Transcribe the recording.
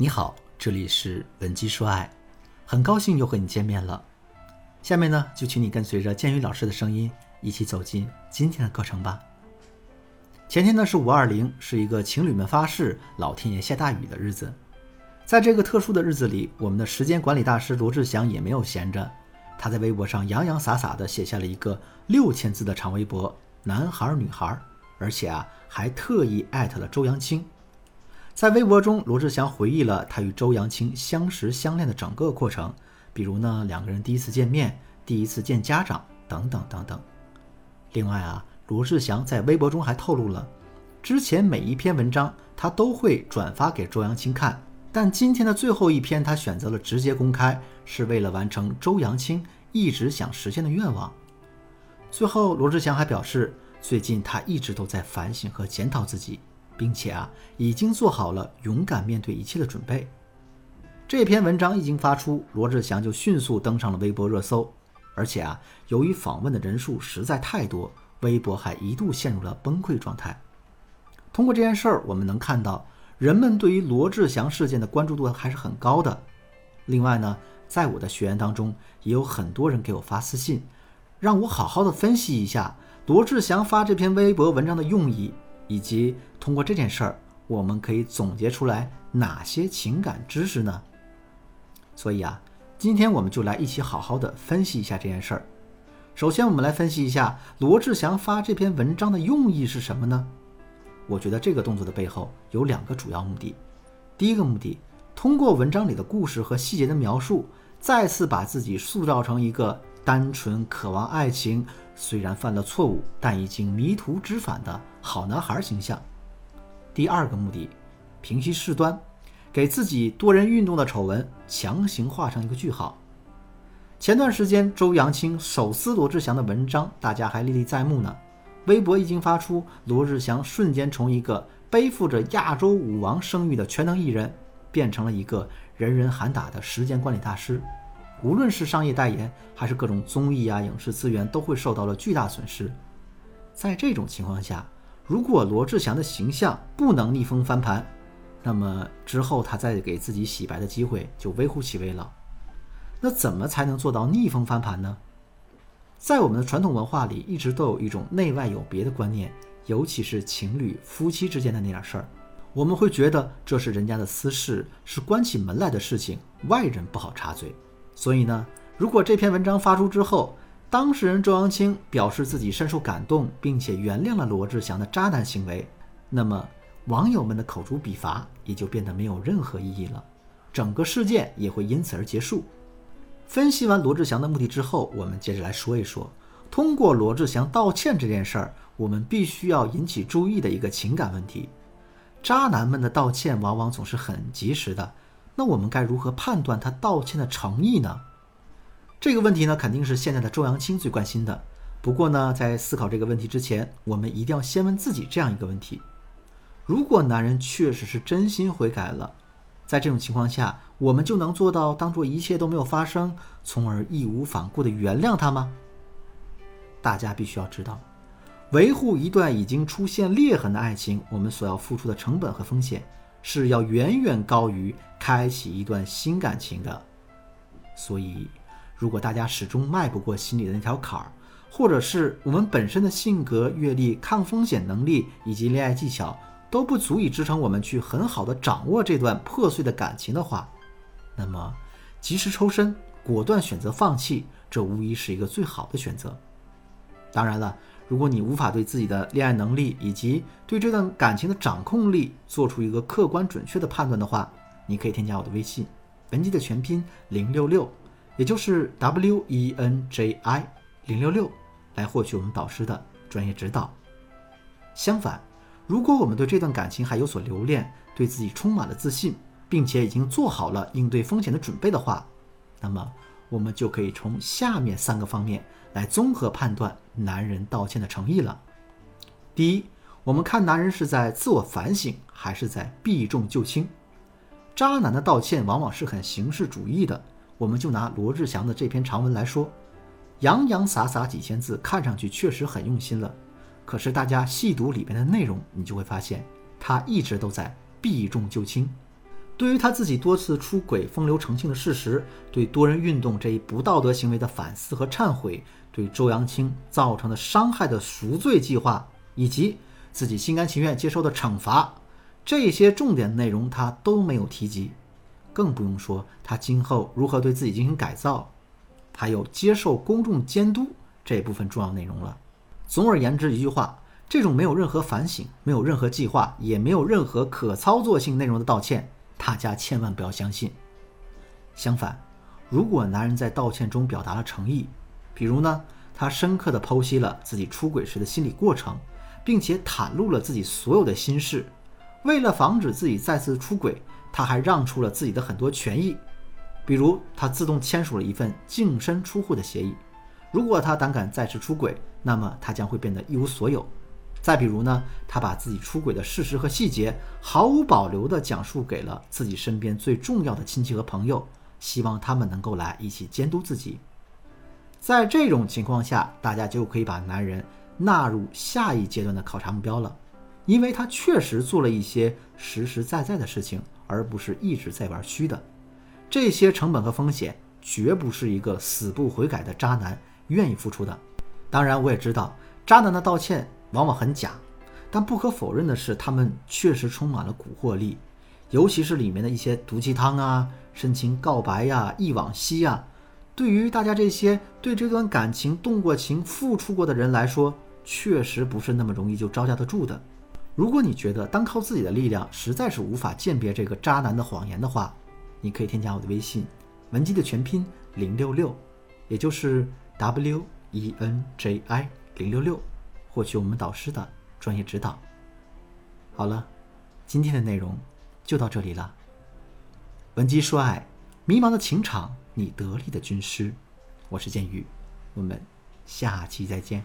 你好，这里是文姬说爱，很高兴又和你见面了。下面呢，就请你跟随着建宇老师的声音，一起走进今天的课程吧。前天呢是五二零，是一个情侣们发誓老天爷下大雨的日子。在这个特殊的日子里，我们的时间管理大师罗志祥也没有闲着，他在微博上洋洋洒洒地写下了一个六千字的长微博，男孩女孩，而且啊还特意艾特了周扬青。在微博中，罗志祥回忆了他与周扬青相识相恋的整个过程，比如呢两个人第一次见面、第一次见家长等等等等。另外啊，罗志祥在微博中还透露了，之前每一篇文章他都会转发给周扬青看。但今天的最后一篇，他选择了直接公开，是为了完成周扬青一直想实现的愿望。最后，罗志祥还表示，最近他一直都在反省和检讨自己，并且啊，已经做好了勇敢面对一切的准备。这篇文章一经发出，罗志祥就迅速登上了微博热搜，而且啊，由于访问的人数实在太多，微博还一度陷入了崩溃状态。通过这件事儿，我们能看到。人们对于罗志祥事件的关注度还是很高的。另外呢，在我的学员当中，也有很多人给我发私信，让我好好的分析一下罗志祥发这篇微博文章的用意，以及通过这件事儿，我们可以总结出来哪些情感知识呢？所以啊，今天我们就来一起好好的分析一下这件事儿。首先，我们来分析一下罗志祥发这篇文章的用意是什么呢？我觉得这个动作的背后有两个主要目的。第一个目的，通过文章里的故事和细节的描述，再次把自己塑造成一个单纯渴望爱情、虽然犯了错误但已经迷途知返的好男孩形象。第二个目的，平息事端，给自己多人运动的丑闻强行画上一个句号。前段时间，周扬青手撕罗志祥的文章，大家还历历在目呢。微博一经发出，罗志祥瞬间从一个背负着亚洲舞王声誉的全能艺人，变成了一个人人喊打的时间管理大师。无论是商业代言，还是各种综艺啊、影视资源，都会受到了巨大损失。在这种情况下，如果罗志祥的形象不能逆风翻盘，那么之后他再给自己洗白的机会就微乎其微了。那怎么才能做到逆风翻盘呢？在我们的传统文化里，一直都有一种内外有别的观念，尤其是情侣、夫妻之间的那点事儿，我们会觉得这是人家的私事，是关起门来的事情，外人不好插嘴。所以呢，如果这篇文章发出之后，当事人周扬青表示自己深受感动，并且原谅了罗志祥的渣男行为，那么网友们的口诛笔伐也就变得没有任何意义了，整个事件也会因此而结束。分析完罗志祥的目的之后，我们接着来说一说，通过罗志祥道歉这件事儿，我们必须要引起注意的一个情感问题。渣男们的道歉往往总是很及时的，那我们该如何判断他道歉的诚意呢？这个问题呢，肯定是现在的周扬青最关心的。不过呢，在思考这个问题之前，我们一定要先问自己这样一个问题：如果男人确实是真心悔改了，在这种情况下，我们就能做到当做一切都没有发生，从而义无反顾地原谅他吗？大家必须要知道，维护一段已经出现裂痕的爱情，我们所要付出的成本和风险是要远远高于开启一段新感情的。所以，如果大家始终迈不过心里的那条坎儿，或者是我们本身的性格、阅历、抗风险能力以及恋爱技巧都不足以支撑我们去很好的掌握这段破碎的感情的话，那么，及时抽身，果断选择放弃，这无疑是一个最好的选择。当然了，如果你无法对自己的恋爱能力以及对这段感情的掌控力做出一个客观准确的判断的话，你可以添加我的微信，文姬的全拼零六六，也就是 W E N J I 零六六，来获取我们导师的专业指导。相反，如果我们对这段感情还有所留恋，对自己充满了自信。并且已经做好了应对风险的准备的话，那么我们就可以从下面三个方面来综合判断男人道歉的诚意了。第一，我们看男人是在自我反省还是在避重就轻。渣男的道歉往往是很形式主义的。我们就拿罗志祥的这篇长文来说，洋洋洒洒几千字，看上去确实很用心了。可是大家细读里边的内容，你就会发现他一直都在避重就轻。对于他自己多次出轨、风流成性的事实，对多人运动这一不道德行为的反思和忏悔，对周扬青造成的伤害的赎罪计划，以及自己心甘情愿接受的惩罚，这些重点内容他都没有提及，更不用说他今后如何对自己进行改造，还有接受公众监督这部分重要内容了。总而言之，一句话。这种没有任何反省、没有任何计划、也没有任何可操作性内容的道歉，大家千万不要相信。相反，如果男人在道歉中表达了诚意，比如呢，他深刻地剖析了自己出轨时的心理过程，并且袒露了自己所有的心事，为了防止自己再次出轨，他还让出了自己的很多权益，比如他自动签署了一份净身出户的协议，如果他胆敢再次出轨，那么他将会变得一无所有。再比如呢，他把自己出轨的事实和细节毫无保留地讲述给了自己身边最重要的亲戚和朋友，希望他们能够来一起监督自己。在这种情况下，大家就可以把男人纳入下一阶段的考察目标了，因为他确实做了一些实实在在的事情，而不是一直在玩虚的。这些成本和风险绝不是一个死不悔改的渣男愿意付出的。当然，我也知道渣男的道歉。往往很假，但不可否认的是，他们确实充满了蛊惑力，尤其是里面的一些毒鸡汤啊、深情告白呀、忆往昔呀，对于大家这些对这段感情动过情、付出过的人来说，确实不是那么容易就招架得住的。如果你觉得单靠自己的力量实在是无法鉴别这个渣男的谎言的话，你可以添加我的微信，文姬的全拼零六六，也就是 W E N J I 零六六。获取我们导师的专业指导。好了，今天的内容就到这里了。文姬说爱，迷茫的情场，你得力的军师。我是剑宇，我们下期再见。